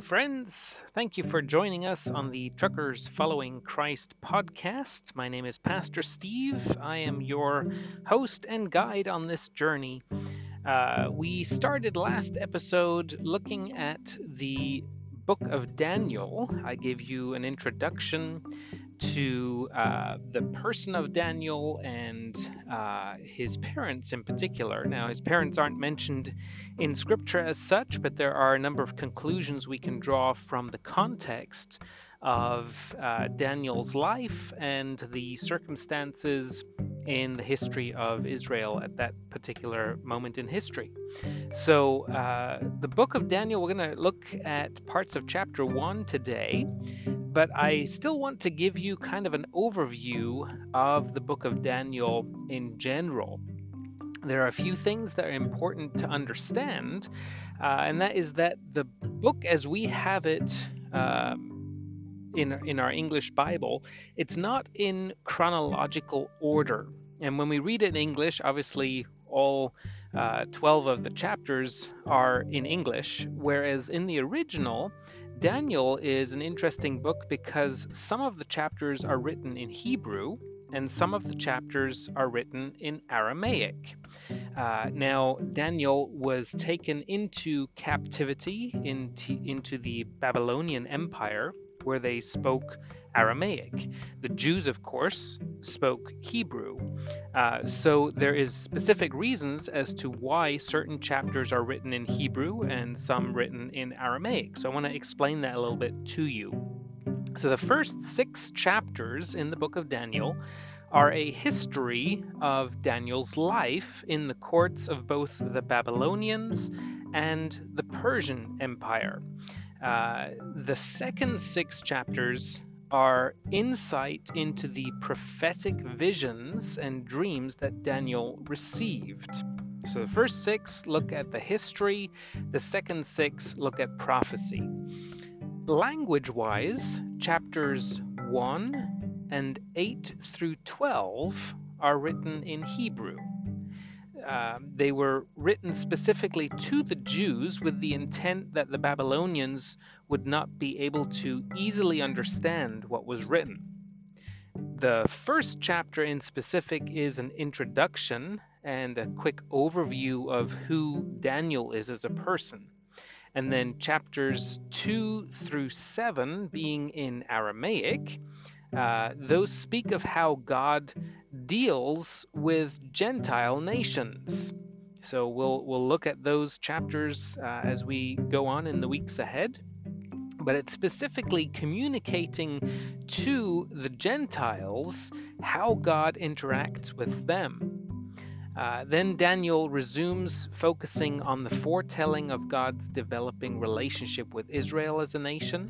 Friends. Thank you for joining us on the Truckers Following Christ podcast. My name is Pastor Steve. I am your host and guide on this journey. Uh, we started last episode looking at the book of Daniel. I gave you an introduction to uh, the person of Daniel and uh, his parents in particular. Now, his parents aren't mentioned in scripture as such, but there are a number of conclusions we can draw from the context of uh, Daniel's life and the circumstances in the history of Israel at that particular moment in history. So, uh, the book of Daniel, we're going to look at parts of chapter 1 today, but I still want to give you kind of an overview of the book of Daniel in general. There are a few things that are important to understand, uh, and that is that the book as we have it. Um, in, in our English Bible, it's not in chronological order. And when we read it in English, obviously all uh, 12 of the chapters are in English, whereas in the original, Daniel is an interesting book because some of the chapters are written in Hebrew and some of the chapters are written in Aramaic. Uh, now, Daniel was taken into captivity into, into the Babylonian Empire where they spoke Aramaic. The Jews, of course, spoke Hebrew. Uh, so there is specific reasons as to why certain chapters are written in Hebrew and some written in Aramaic. So I want to explain that a little bit to you. So the first six chapters in the book of Daniel are a history of Daniel's life in the courts of both the Babylonians and the Persian Empire. Uh, the second six chapters are insight into the prophetic visions and dreams that Daniel received. So the first six look at the history, the second six look at prophecy. Language wise, chapters 1 and 8 through 12 are written in Hebrew. Uh, they were written specifically to the Jews with the intent that the Babylonians would not be able to easily understand what was written. The first chapter in specific is an introduction and a quick overview of who Daniel is as a person. And then chapters 2 through 7, being in Aramaic, uh, those speak of how God deals with Gentile nations. So we'll we'll look at those chapters uh, as we go on in the weeks ahead. But it's specifically communicating to the Gentiles how God interacts with them. Uh, then Daniel resumes focusing on the foretelling of God's developing relationship with Israel as a nation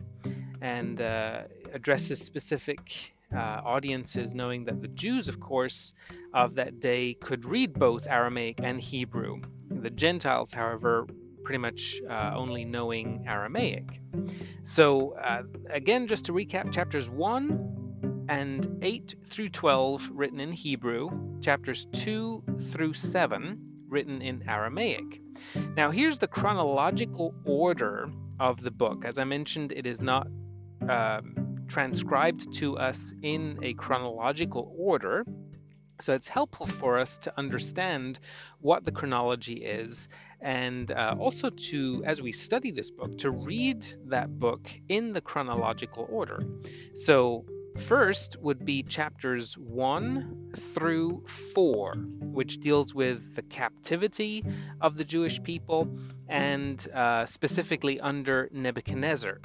and uh, addresses specific uh, audiences, knowing that the Jews, of course, of that day could read both Aramaic and Hebrew. The Gentiles, however, pretty much uh, only knowing Aramaic. So, uh, again, just to recap, chapters 1 and 8 through 12 written in Hebrew, chapters 2 through 7 written in Aramaic. Now, here's the chronological order of the book. As I mentioned, it is not um, transcribed to us in a chronological order. So it's helpful for us to understand what the chronology is, and uh, also to, as we study this book, to read that book in the chronological order. So, first would be chapters 1 through 4, which deals with the captivity of the Jewish people and uh, specifically under Nebuchadnezzar.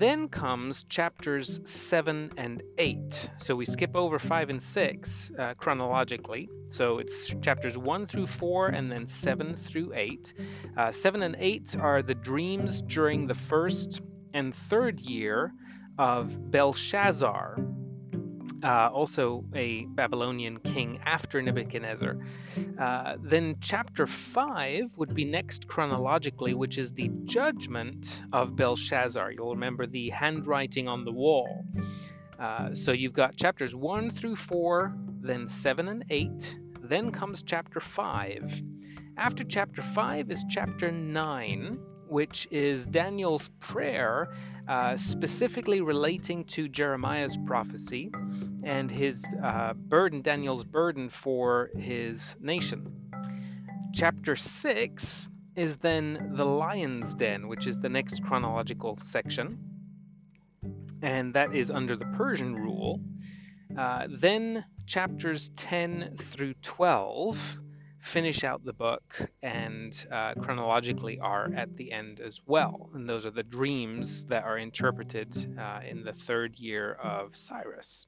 Then comes chapters 7 and 8. So we skip over 5 and 6 uh, chronologically. So it's chapters 1 through 4 and then 7 through 8. Uh, 7 and 8 are the dreams during the first and third year of Belshazzar, uh, also a Babylonian king after Nebuchadnezzar. Uh, then, chapter 5 would be next chronologically, which is the judgment of Belshazzar. You'll remember the handwriting on the wall. Uh, so, you've got chapters 1 through 4, then 7 and 8. Then comes chapter 5. After chapter 5 is chapter 9, which is Daniel's prayer uh, specifically relating to Jeremiah's prophecy and his uh, burden, Daniel's burden for his nation. Chapter 6 is then the lion's den, which is the next chronological section, and that is under the Persian rule. Uh, then chapters 10 through 12 finish out the book and uh, chronologically are at the end as well. And those are the dreams that are interpreted uh, in the third year of Cyrus.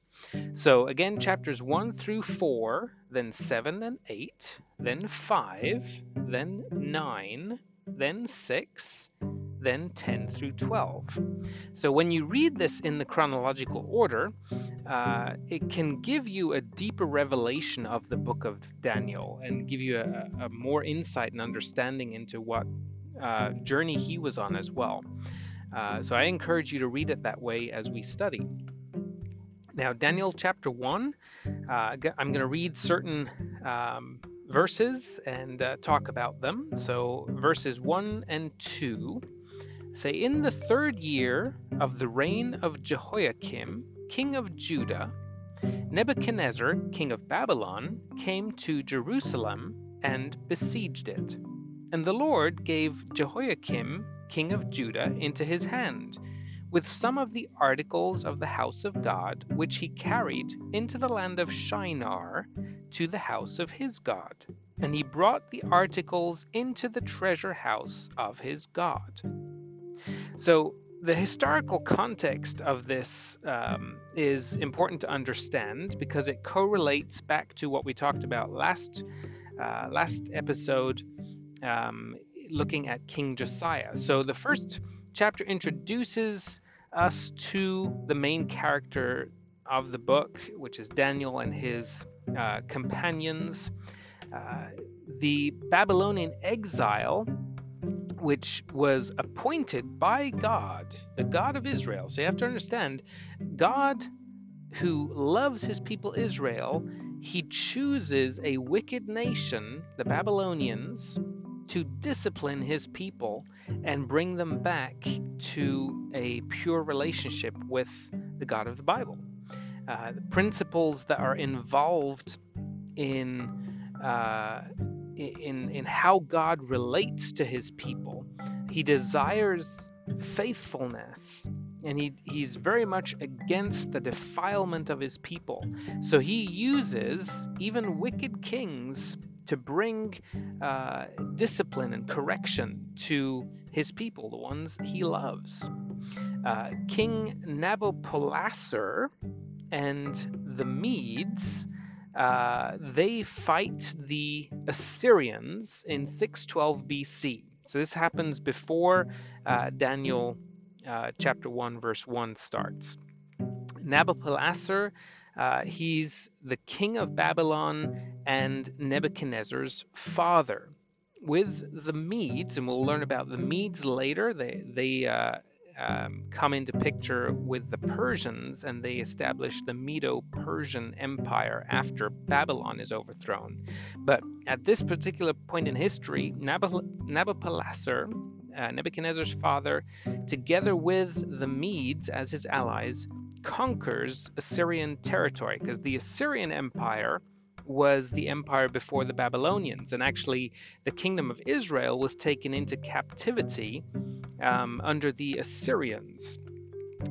So again, chapters 1 through 4, then 7 and 8, then 5, then 9, then 6, then 10 through 12. So when you read this in the chronological order, uh, it can give you a deeper revelation of the book of Daniel and give you a, a more insight and understanding into what uh, journey he was on as well. Uh, so I encourage you to read it that way as we study. Now, Daniel chapter 1, uh, I'm going to read certain um, verses and uh, talk about them. So, verses 1 and 2 say, In the third year of the reign of Jehoiakim, king of Judah, Nebuchadnezzar, king of Babylon, came to Jerusalem and besieged it. And the Lord gave Jehoiakim, king of Judah, into his hand, with some of the articles of the house of God, which he carried into the land of Shinar to the house of his God. And he brought the articles into the treasure house of his God. So, the historical context of this um, is important to understand because it correlates back to what we talked about last uh, last episode, um, looking at King Josiah. So the first chapter introduces us to the main character of the book, which is Daniel and his uh, companions. Uh, the Babylonian exile, which was appointed by God, the God of Israel. So you have to understand, God, who loves his people Israel, he chooses a wicked nation, the Babylonians, to discipline his people and bring them back to a pure relationship with the God of the Bible. Uh, the principles that are involved in, uh, in, in how God relates to his people. He desires faithfulness and he, he's very much against the defilement of his people. So he uses even wicked kings to bring uh, discipline and correction to his people, the ones he loves. Uh, King Nabopolassar and the Medes. Uh, they fight the Assyrians in 612 BC. So this happens before uh, Daniel uh, chapter 1, verse 1 starts. Nabopolassar uh, he's the king of Babylon and Nebuchadnezzar's father. With the Medes, and we'll learn about the Medes later, they, they uh, um, come into picture with the Persians and they establish the Medo Persian Empire after Babylon is overthrown. But at this particular point in history, Nabopolassar, uh, Nebuchadnezzar's father, together with the Medes as his allies, conquers Assyrian territory because the Assyrian Empire was the empire before the Babylonians, and actually the kingdom of Israel was taken into captivity um, under the Assyrians.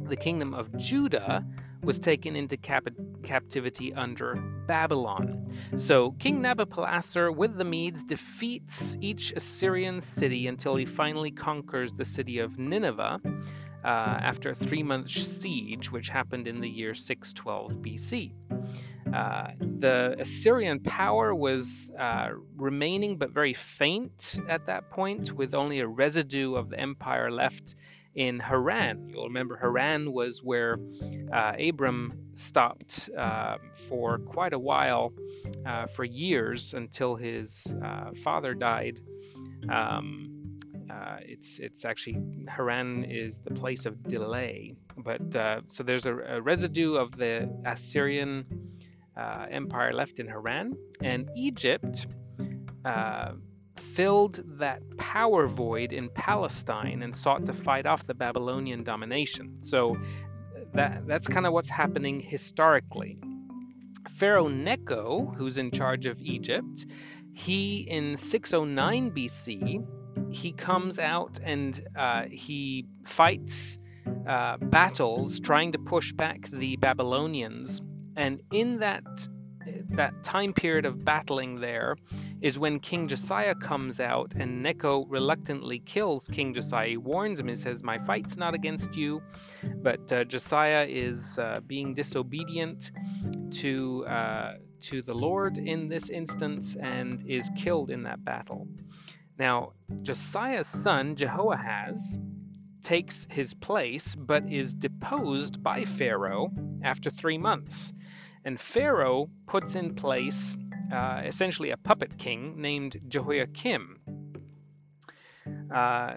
The kingdom of Judah was taken into cap- captivity under Babylon. So King Nabopolassar with the Medes defeats each Assyrian city until he finally conquers the city of Nineveh uh, after a three month siege, which happened in the year 612 BC. Uh, the Assyrian power was uh, remaining but very faint at that point, with only a residue of the empire left in Haran. You'll remember Haran was where uh, Abram stopped uh, for quite a while, uh, for years, until his uh, father died. Um, uh, it's it's actually Haran is the place of delay, but uh, so there's a, a, residue of the Assyrian uh, Empire left in Haran, and Egypt uh, filled that power void in Palestine and sought to fight off the Babylonian domination. So that that's kind of what's happening historically. Pharaoh Necho, who's in charge of Egypt, he in 609 BC, he comes out and uh, he fights uh, battles trying to push back the Babylonians. And in that that time period of battling there is when King Josiah comes out and Necho reluctantly kills King Josiah. He warns him, he says, My fight's not against you. But uh, Josiah is uh, being disobedient to, uh, to the Lord in this instance and is killed in that battle. Now, Josiah's son, Jehoahaz, takes his place but is deposed by Pharaoh after three months. And Pharaoh puts in place uh, essentially a puppet king named Jehoiakim. Uh,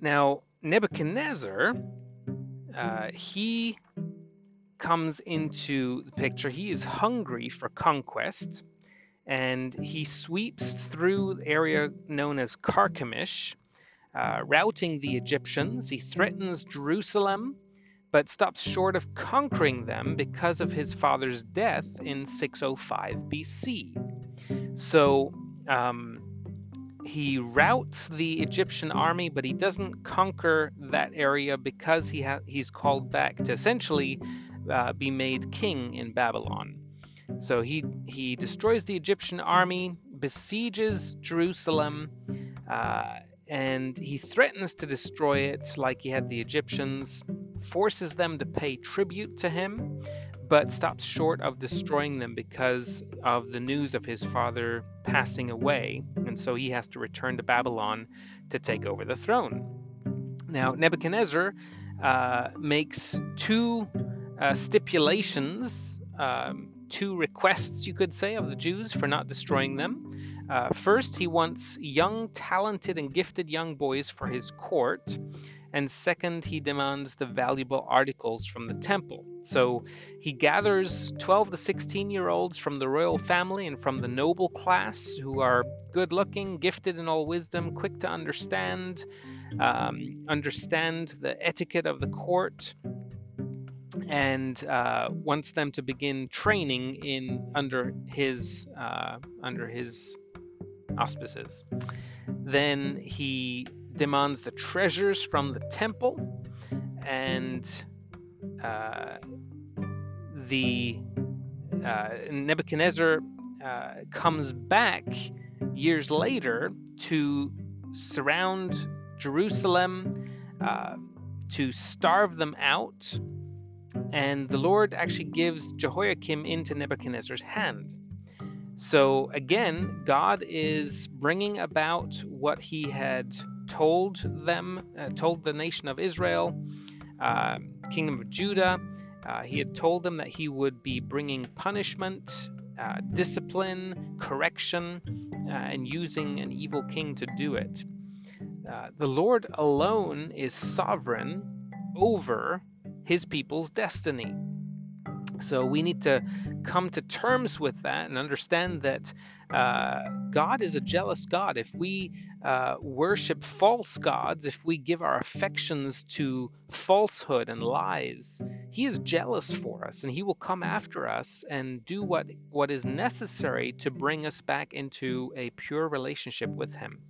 now, Nebuchadnezzar, uh, he comes into the picture. He is hungry for conquest and he sweeps through the area known as Carchemish, uh, routing the Egyptians. He threatens Jerusalem but stops short of conquering them because of his father's death in 605 BC. So um, he routs the Egyptian army, but he doesn't conquer that area because he ha- he's called back to essentially uh, be made king in Babylon. So he he destroys the Egyptian army, besieges Jerusalem, uh, and he threatens to destroy it like he had the Egyptians forces them to pay tribute to him, but stops short of destroying them because of the news of his father passing away, and so he has to return to Babylon to take over the throne. Now, Nebuchadnezzar uh, makes two uh, stipulations, um, two requests, you could say, of the Jews for not destroying them. Uh, first, he wants young, talented, and gifted young boys for his court and second, he demands the valuable articles from the temple. So he gathers 12 to 16 year olds from the royal family and from the noble class who are good looking, gifted in all wisdom, quick to understand, um, understand the etiquette of the court, and uh, wants them to begin training in under his uh, under his auspices. Then he demands the treasures from the temple, and uh, the uh, Nebuchadnezzar uh, comes back years later to surround Jerusalem, uh, to starve them out, and the Lord actually gives Jehoiakim into Nebuchadnezzar's hand. So again, God is bringing about what he had told them, uh, told the nation of Israel, uh, kingdom of Judah, uh, he had told them that he would be bringing punishment, uh, discipline, correction, uh, and using an evil king to do it. Uh, the Lord alone is sovereign over his people's destiny. So we need to come to terms with that and understand that uh, God is a jealous God. If we uh, worship false gods, if we give our affections to falsehood and lies, He is jealous for us and He will come after us and do what, what is necessary to bring us back into a pure relationship with Him.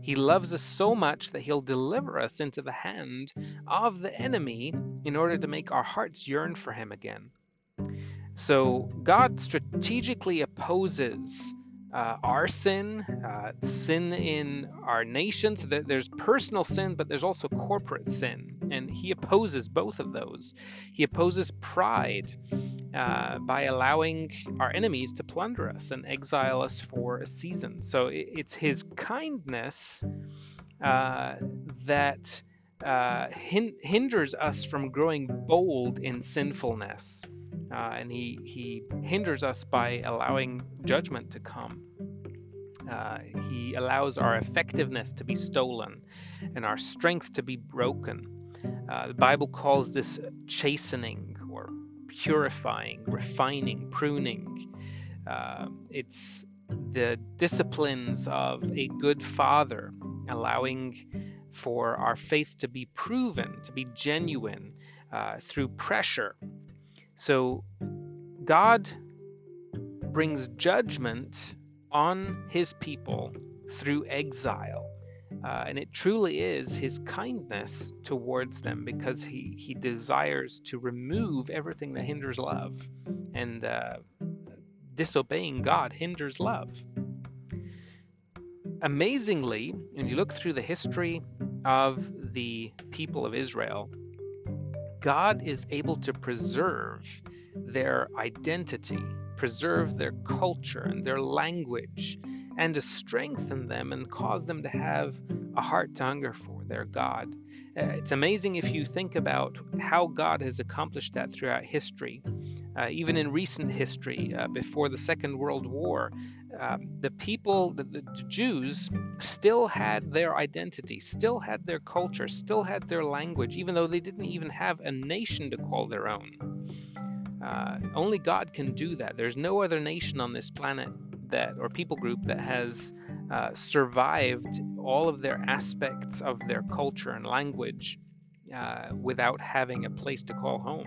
He loves us so much that He'll deliver us into the hand of the enemy in order to make our hearts yearn for Him again. So God strategically opposes uh, our sin, uh, sin in our nation. So there's personal sin, but there's also corporate sin. And he opposes both of those. He opposes pride uh, by allowing our enemies to plunder us and exile us for a season. So it's his kindness uh, that uh, hin- hinders us from growing bold in sinfulness uh, and he he hinders us by allowing judgment to come. Uh, he allows our effectiveness to be stolen and our strength to be broken. Uh, the Bible calls this chastening or purifying, refining, pruning. Uh, it's the disciplines of a good father, allowing for our faith to be proven, to be genuine uh, through pressure. So God brings judgment on his people through exile. Uh, and it truly is his kindness towards them because he, he desires to remove everything that hinders love. And uh, disobeying God hinders love. Amazingly, when you look through the history of the people of Israel, God is able to preserve their identity, preserve their culture and their language, and to strengthen them and cause them to have a heart to hunger for their God. Uh, it's amazing if you think about how God has accomplished that throughout history. Uh, even in recent history, uh, before the Second World War, um, the people, the, the, Jews, still had their identity, still had their culture, still had their language, even though they didn't even have a nation to call their own. Uh, only God can do that. There's no other nation on this planet that, or people group, that has uh, survived all of their aspects of their culture and language uh, without having a place to call home.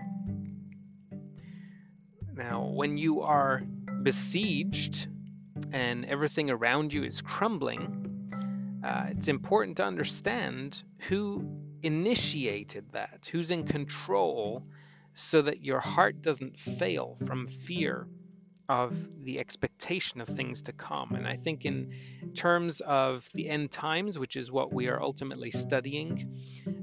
Now, when you are besieged and everything around you is crumbling, uh, it's important to understand who initiated that, who's in control, so that your heart doesn't fail from fear of the expectation of things to come. And I think, in terms of the end times, which is what we are ultimately studying,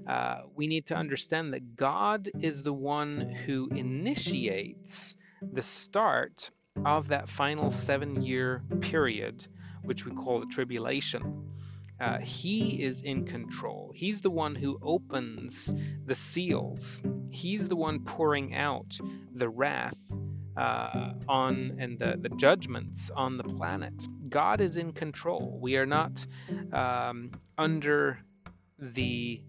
uh, we need to understand that God is the one who initiates the start of that final seven year period, which we call the tribulation. Uh, he is in control. He's the one who opens the seals. He's the one pouring out the wrath uh, on and the, the judgments on the planet. God is in control. We are not um, under the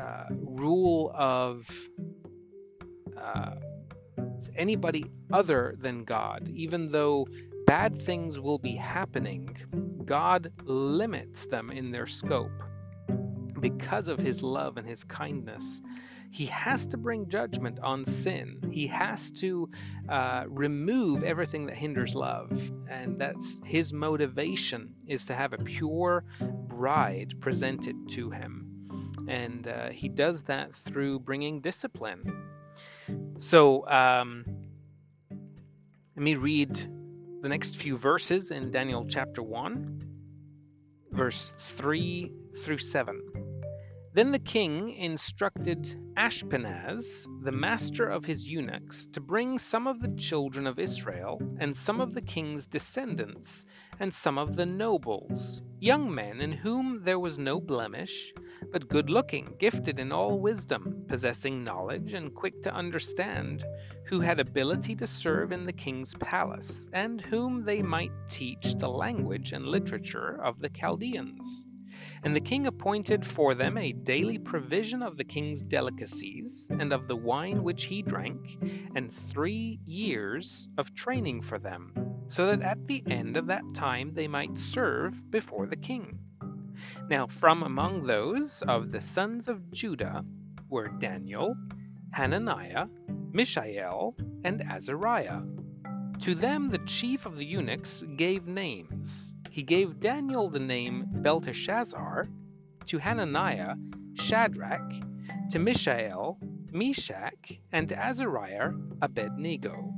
uh, rule of anybody other than God, even though bad things will be happening, God limits them in their scope because of his love and his kindness. He has to bring judgment on sin. He has to uh, remove everything that hinders love. And that's his motivation is to have a pure bride presented to him. And uh, he does that through bringing discipline. So um, let me read the next few verses in Daniel chapter 1, verse 3 through 7. Then the king instructed Ashpenaz, the master of his eunuchs, to bring some of the children of Israel, and some of the king's descendants, and some of the nobles, young men in whom there was no blemish, but good looking, gifted in all wisdom, possessing knowledge, and quick to understand, who had ability to serve in the king's palace, and whom they might teach the language and literature of the Chaldeans. And the king appointed for them a daily provision of the king's delicacies, and of the wine which he drank, and three years of training for them, so that at the end of that time they might serve before the king. Now, from among those of the sons of Judah were Daniel, Hananiah, Mishael, and Azariah. To them the chief of the eunuchs gave names he gave Daniel the name Belteshazzar, to Hananiah, Shadrach, to Mishael, Meshach, and to Azariah, Abednego.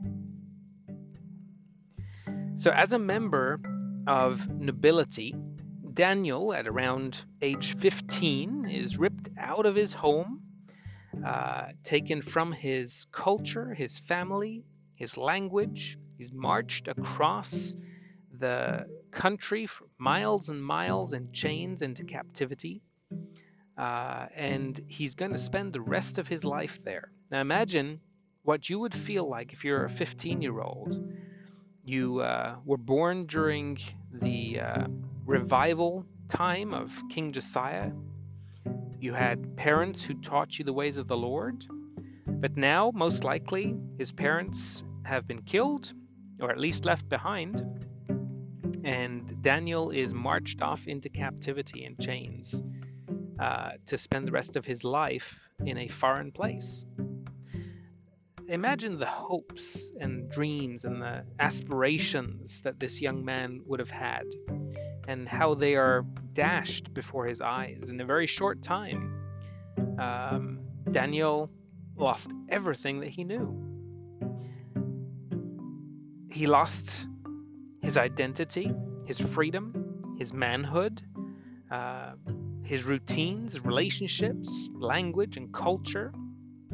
So, as a member of nobility, Daniel, at around age 15, is ripped out of his home, uh, taken from his culture, his family, his language. He's marched across the country for miles and miles in chains into captivity. Uh, and he's going to spend the rest of his life there. Now imagine what you would feel like if you're a 15 year old. You uh, were born during the uh, revival time of King Josiah. You had parents who taught you the ways of the Lord. But now, most likely, his parents have been killed, or at least left behind and Daniel is marched off into captivity in chains uh, to spend the rest of his life in a foreign place. Imagine the hopes and dreams and the aspirations that this young man would have had, and how they are dashed before his eyes in a very short time. Um, Daniel lost everything that he knew. He lost his identity, his freedom, his manhood, uh, his routines, relationships, language, and culture,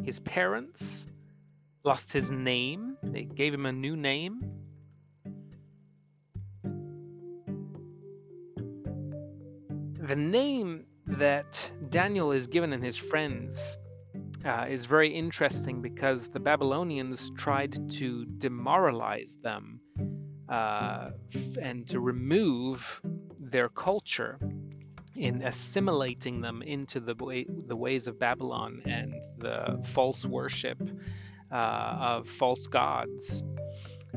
his parents, lost his name. They gave him a new name. The name that Daniel is given in his friends uh, is very interesting because the Babylonians tried to demoralize them uh, and to remove their culture in assimilating them into the way, the ways of Babylon and the false worship uh, of false gods.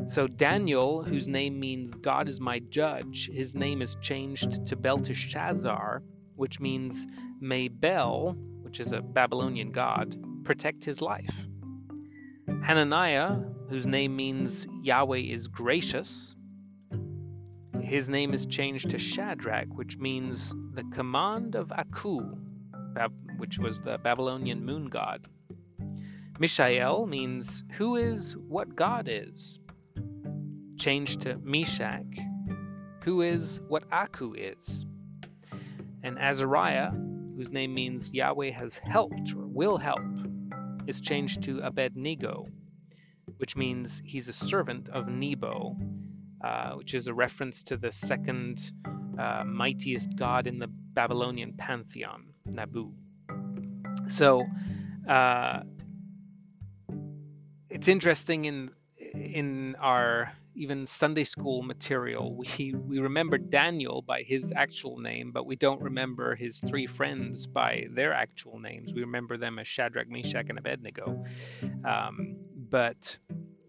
So Daniel, whose name means God is my judge, his name is changed to Belteshazzar, which means may Bel, which is a Babylonian god, protect his life. Hananiah, whose name means Yahweh is gracious, his name is changed to Shadrach, which means the command of Aku, which was the Babylonian moon god. Mishael means who is what God is, changed to Meshach, who is what Aku is. And Azariah, whose name means Yahweh has helped or will help, is changed to Abednego, which means he's a servant of Nebo, uh, which is a reference to the second uh, mightiest god in the Babylonian pantheon, Nabu. So uh, it's interesting in in our even Sunday school material, we, we remember Daniel by his actual name, but we don't remember his three friends by their actual names. We remember them as Shadrach, Meshach, and Abednego. Um, but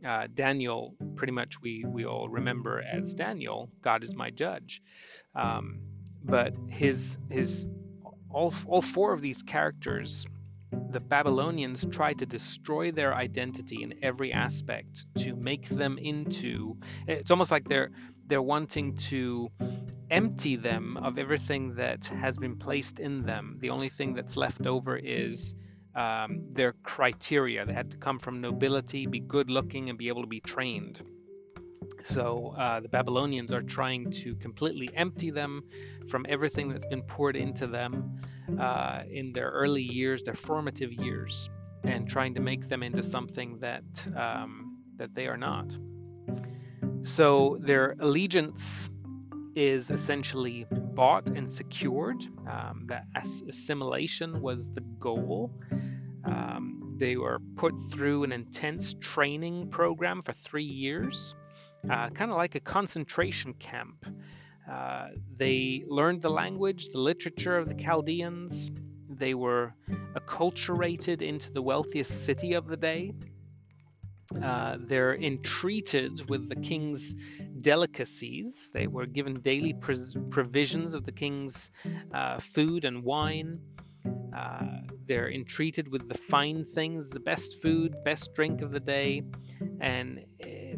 uh, Daniel, pretty much we, we all remember as Daniel, God is my judge. Um, but his his all, all four of these characters the Babylonians tried to destroy their identity in every aspect to make them into it's almost like they're they're wanting to empty them of everything that has been placed in them. The only thing that's left over is um, their criteria. They had to come from nobility, be good looking, and be able to be trained. So uh, the Babylonians are trying to completely empty them from everything that's been poured into them uh, in their early years, their formative years, and trying to make them into something that um, that they are not. So their allegiance is essentially bought and secured. Um, that assimilation was the goal. Um, they were put through an intense training program for three years, uh, kind of like a concentration camp. Uh, they learned the language, the literature of the Chaldeans. They were acculturated into the wealthiest city of the day. Uh, they're entreated with the king's delicacies. They were given daily provisions of the king's uh, food and wine. Uh, they're entreated with the fine things, the best food, best drink of the day. And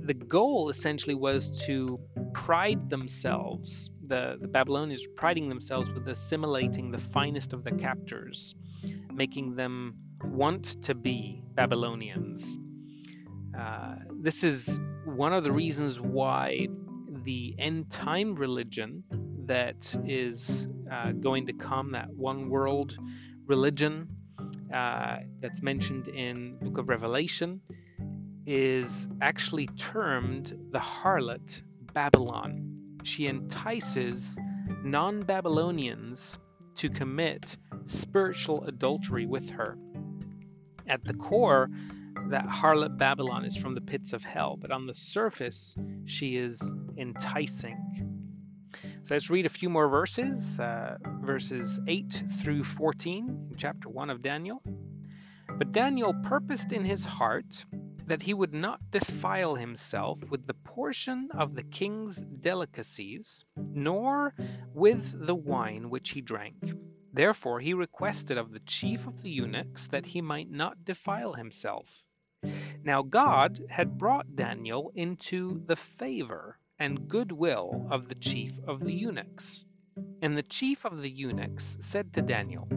the goal essentially was to pride themselves, the, the Babylonians priding themselves with assimilating the finest of the captors, making them want to be Babylonians. Uh, this is one of the reasons why the end time religion that is uh, going to come, that one world religion uh, that's mentioned in Book of Revelation, is actually termed the harlot Babylon. She entices non Babylonians to commit spiritual adultery with her. At the core, that harlot Babylon is from the pits of hell, but on the surface, she is enticing. So let's read a few more verses, uh, verses 8 through 14, chapter 1 of Daniel. But Daniel purposed in his heart that he would not defile himself with the portion of the king's delicacies, nor with the wine which he drank. Therefore he requested of the chief of the eunuchs that he might not defile himself. Now God had brought Daniel into the favor and goodwill of the chief of the eunuchs. And the chief of the eunuchs said to Daniel,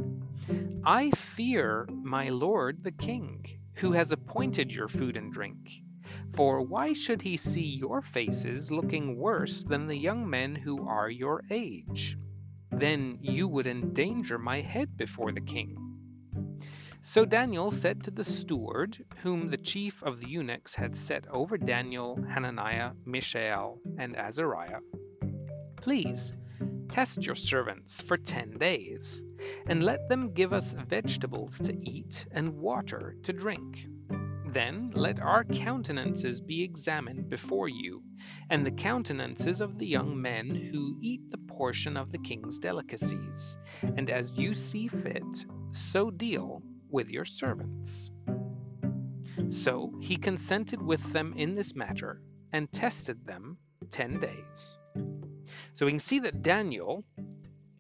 I fear my lord the king, who has appointed your food and drink. For why should he see your faces looking worse than the young men who are your age? Then you would endanger my head before the king. So Daniel said to the steward, whom the chief of the eunuchs had set over Daniel, Hananiah, Mishael, and Azariah, Please, test your servants for ten days, and let them give us vegetables to eat and water to drink. Then let our countenances be examined before you, and the countenances of the young men who eat the portion of the king's delicacies, and as you see fit, so deal with your servants. So he consented with them in this matter, and tested them ten days. So we can see that Daniel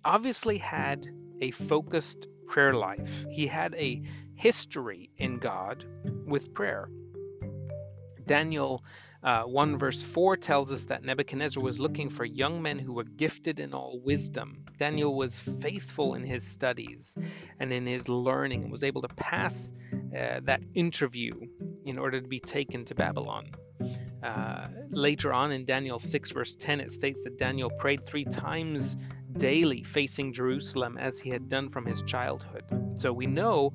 obviously had a focused prayer life. He had a history in God with prayer. Daniel uh, 1 verse 4 tells us that Nebuchadnezzar was looking for young men who were gifted in all wisdom. Daniel was faithful in his studies and in his learning and was able to pass uh, that interview in order to be taken to Babylon. Uh, later on in Daniel 6, verse 10, it states that Daniel prayed three times daily facing Jerusalem as he had done from his childhood. So we know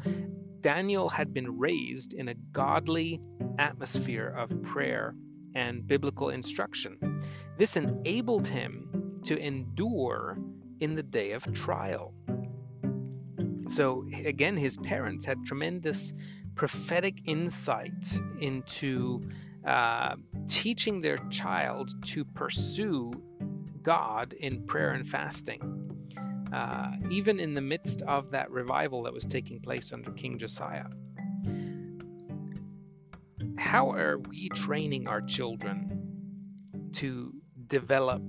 Daniel had been raised in a godly atmosphere of prayer and biblical instruction. This enabled him to endure in the day of trial. So, again, his parents had tremendous prophetic insight into uh, teaching their child to pursue God in prayer and fasting. Uh, even in the midst of that revival that was taking place under King Josiah. How are we training our children to develop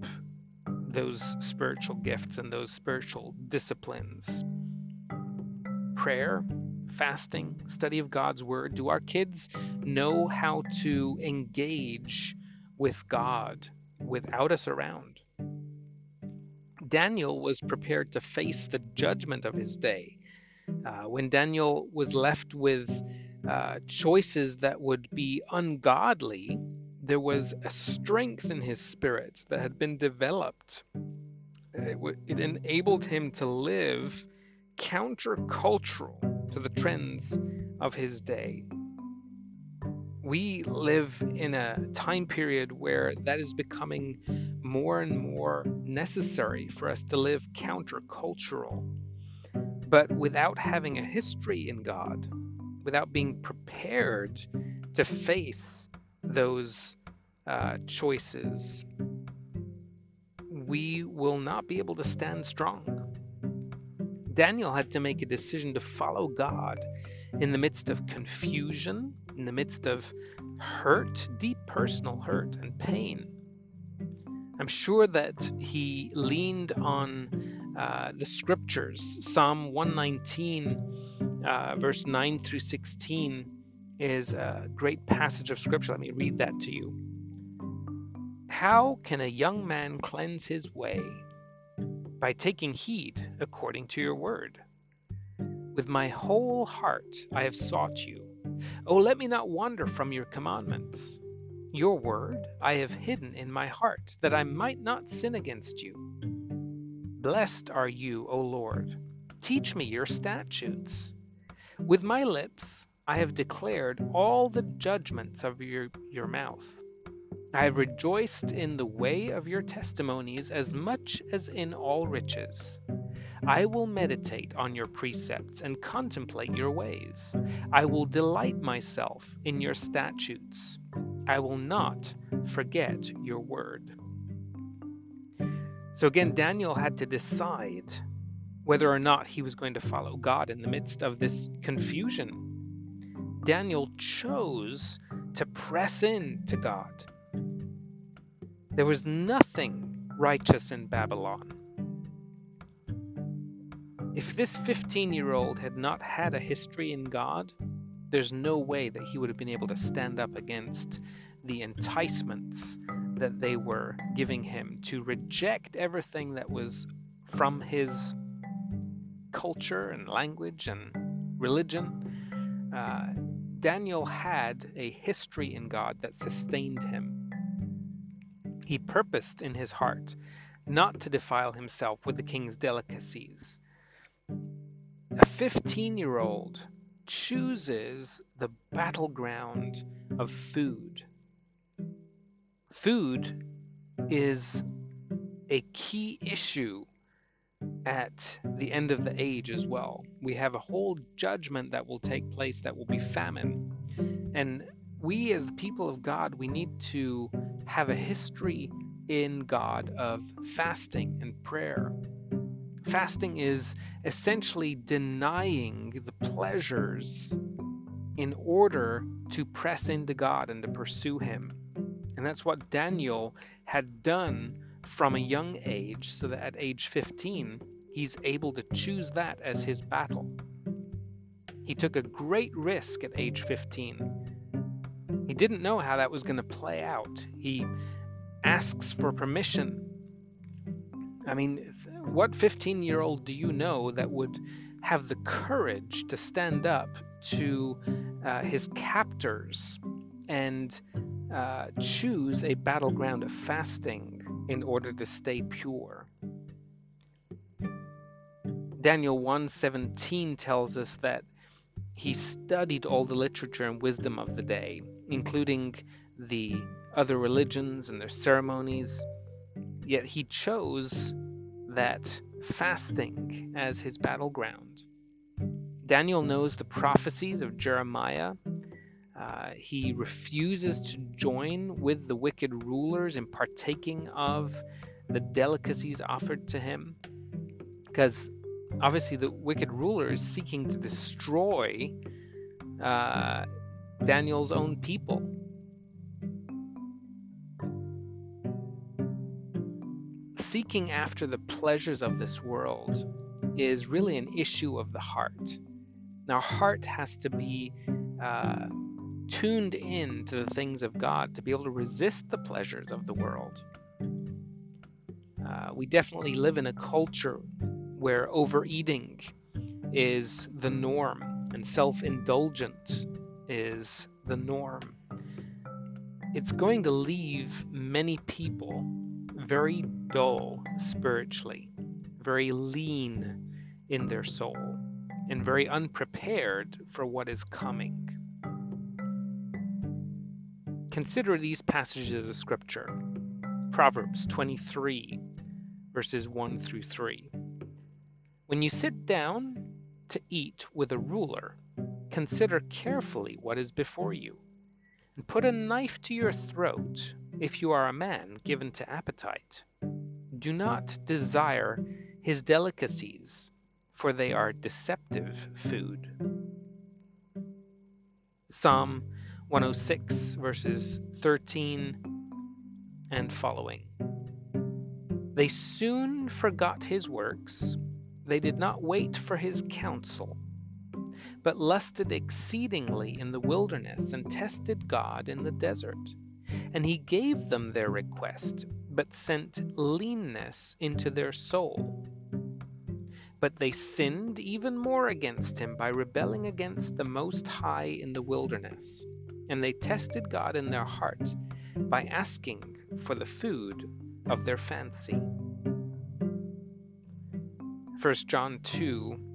those spiritual gifts and those spiritual disciplines? Prayer, fasting, study of God's Word? Do our kids know how to engage with God without us around? Daniel was prepared to face the judgment of his day. Uh, when Daniel was left with uh, choices that would be ungodly, there was a strength in his spirit that had been developed. It, w- it enabled him to live countercultural to the trends of his day. We live in a time period where that is becoming more and more necessary for us to live countercultural. But without having a history in God, without being prepared to face those uh, choices, we will not be able to stand strong. Daniel had to make a decision to follow God in the midst of confusion, in the midst of hurt, deep personal hurt and pain. I'm sure that he leaned on uh, the scriptures. Psalm 119, uh, verse 9 through 16, is a great passage of scripture. Let me read that to you. How can a young man cleanse his way? By taking heed according to your word. With my whole heart I have sought you. Oh, let me not wander from your commandments. Your word I have hidden in my heart, that I might not sin against you. Blessed are you, O Lord. Teach me your statutes. With my lips I have declared all the judgments of your, your mouth. I have rejoiced in the way of your testimonies as much as in all riches. I will meditate on your precepts and contemplate your ways. I will delight myself in your statutes. I will not forget your word. So again, Daniel had to decide whether or not he was going to follow God in the midst of this confusion. Daniel chose to press in to God. There was nothing righteous in Babylon. If this 15 year old had not had a history in God, there's no way that he would have been able to stand up against the enticements that they were giving him to reject everything that was from his culture and language and religion. Uh, Daniel had a history in God that sustained him. He purposed in his heart not to defile himself with the king's delicacies. A 15 year old chooses the battleground of food. Food is a key issue at the end of the age as well. We have a whole judgment that will take place that will be famine. And we, as the people of God, we need to have a history in God of fasting and prayer. Fasting is essentially denying the pleasures in order to press into God and to pursue Him. And that's what Daniel had done from a young age, so that at age 15, he's able to choose that as his battle. He took a great risk at age 15. He didn't know how that was going to play out. He asks for permission. I mean, what 15 year old do you know that would have the courage to stand up to uh, his captors and uh, choose a battleground of fasting in order to stay pure. Daniel 1:17 tells us that he studied all the literature and wisdom of the day, including the other religions and their ceremonies, yet he chose that fasting as his battleground. Daniel knows the prophecies of Jeremiah uh, he refuses to join with the wicked rulers in partaking of the delicacies offered to him. Because obviously, the wicked ruler is seeking to destroy uh, Daniel's own people. Seeking after the pleasures of this world is really an issue of the heart. Our heart has to be uh, tuned in to the things of God to be able to resist the pleasures of the world. Uh, we definitely live in a culture where overeating is the norm and self indulgence is the norm. It's going to leave many people very dull spiritually, very lean in their soul, and very unprepared for what is coming. Consider these passages of Scripture Proverbs 23, verses 1 through 3. When you sit down to eat with a ruler, consider carefully what is before you, and put a knife to your throat if you are a man given to appetite. Do not desire his delicacies, for they are deceptive food. Psalm 106, verses 13 and following. They soon forgot his works, they did not wait for his counsel, but lusted exceedingly in the wilderness and tested God in the desert. And he gave them their request, but sent leanness into their soul. But they sinned even more against him by rebelling against the Most High in the wilderness and they tested God in their heart by asking for the food of their fancy. 1 John 2,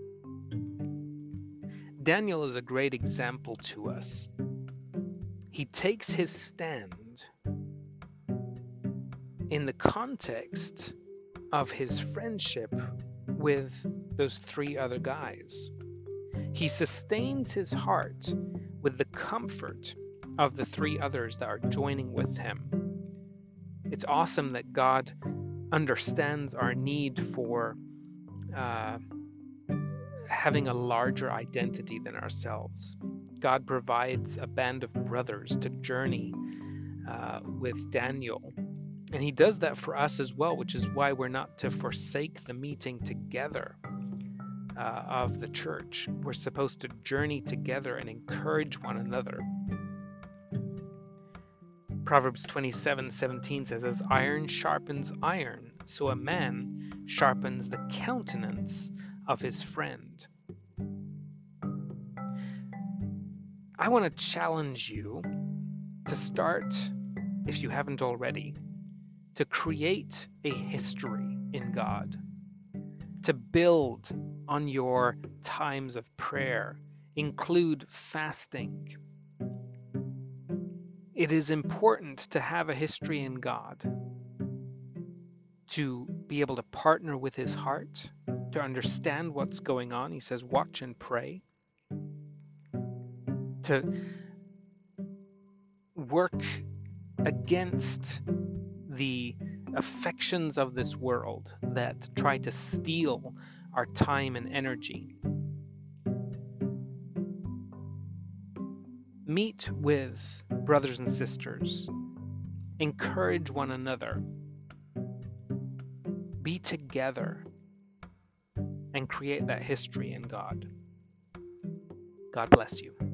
Daniel is a great example to us. he takes his stand in the context of his friendship with those three other guys. He sustains his heart with the comfort of the three others that are joining with him. It's awesome that God understands our need for uh, having a larger identity than ourselves. God provides a band of brothers to journey uh, with Daniel. And he does that for us as well, which is why we're not to forsake the meeting together uh, of the church. We're supposed to journey together and encourage one another. Proverbs 27:17 says, As iron sharpens iron, so a man sharpens the countenance of his friend. I want to challenge you to start, if you haven't already, to create a history in God, to build on your times of prayer, include fasting. It is important to have a history in God, to be able to partner with His heart, to understand what's going on. He says, watch and pray to work against the affections of this world that try to steal our time and energy. Meet with brothers and sisters. Encourage one another. Be together and create that history in God. God bless you.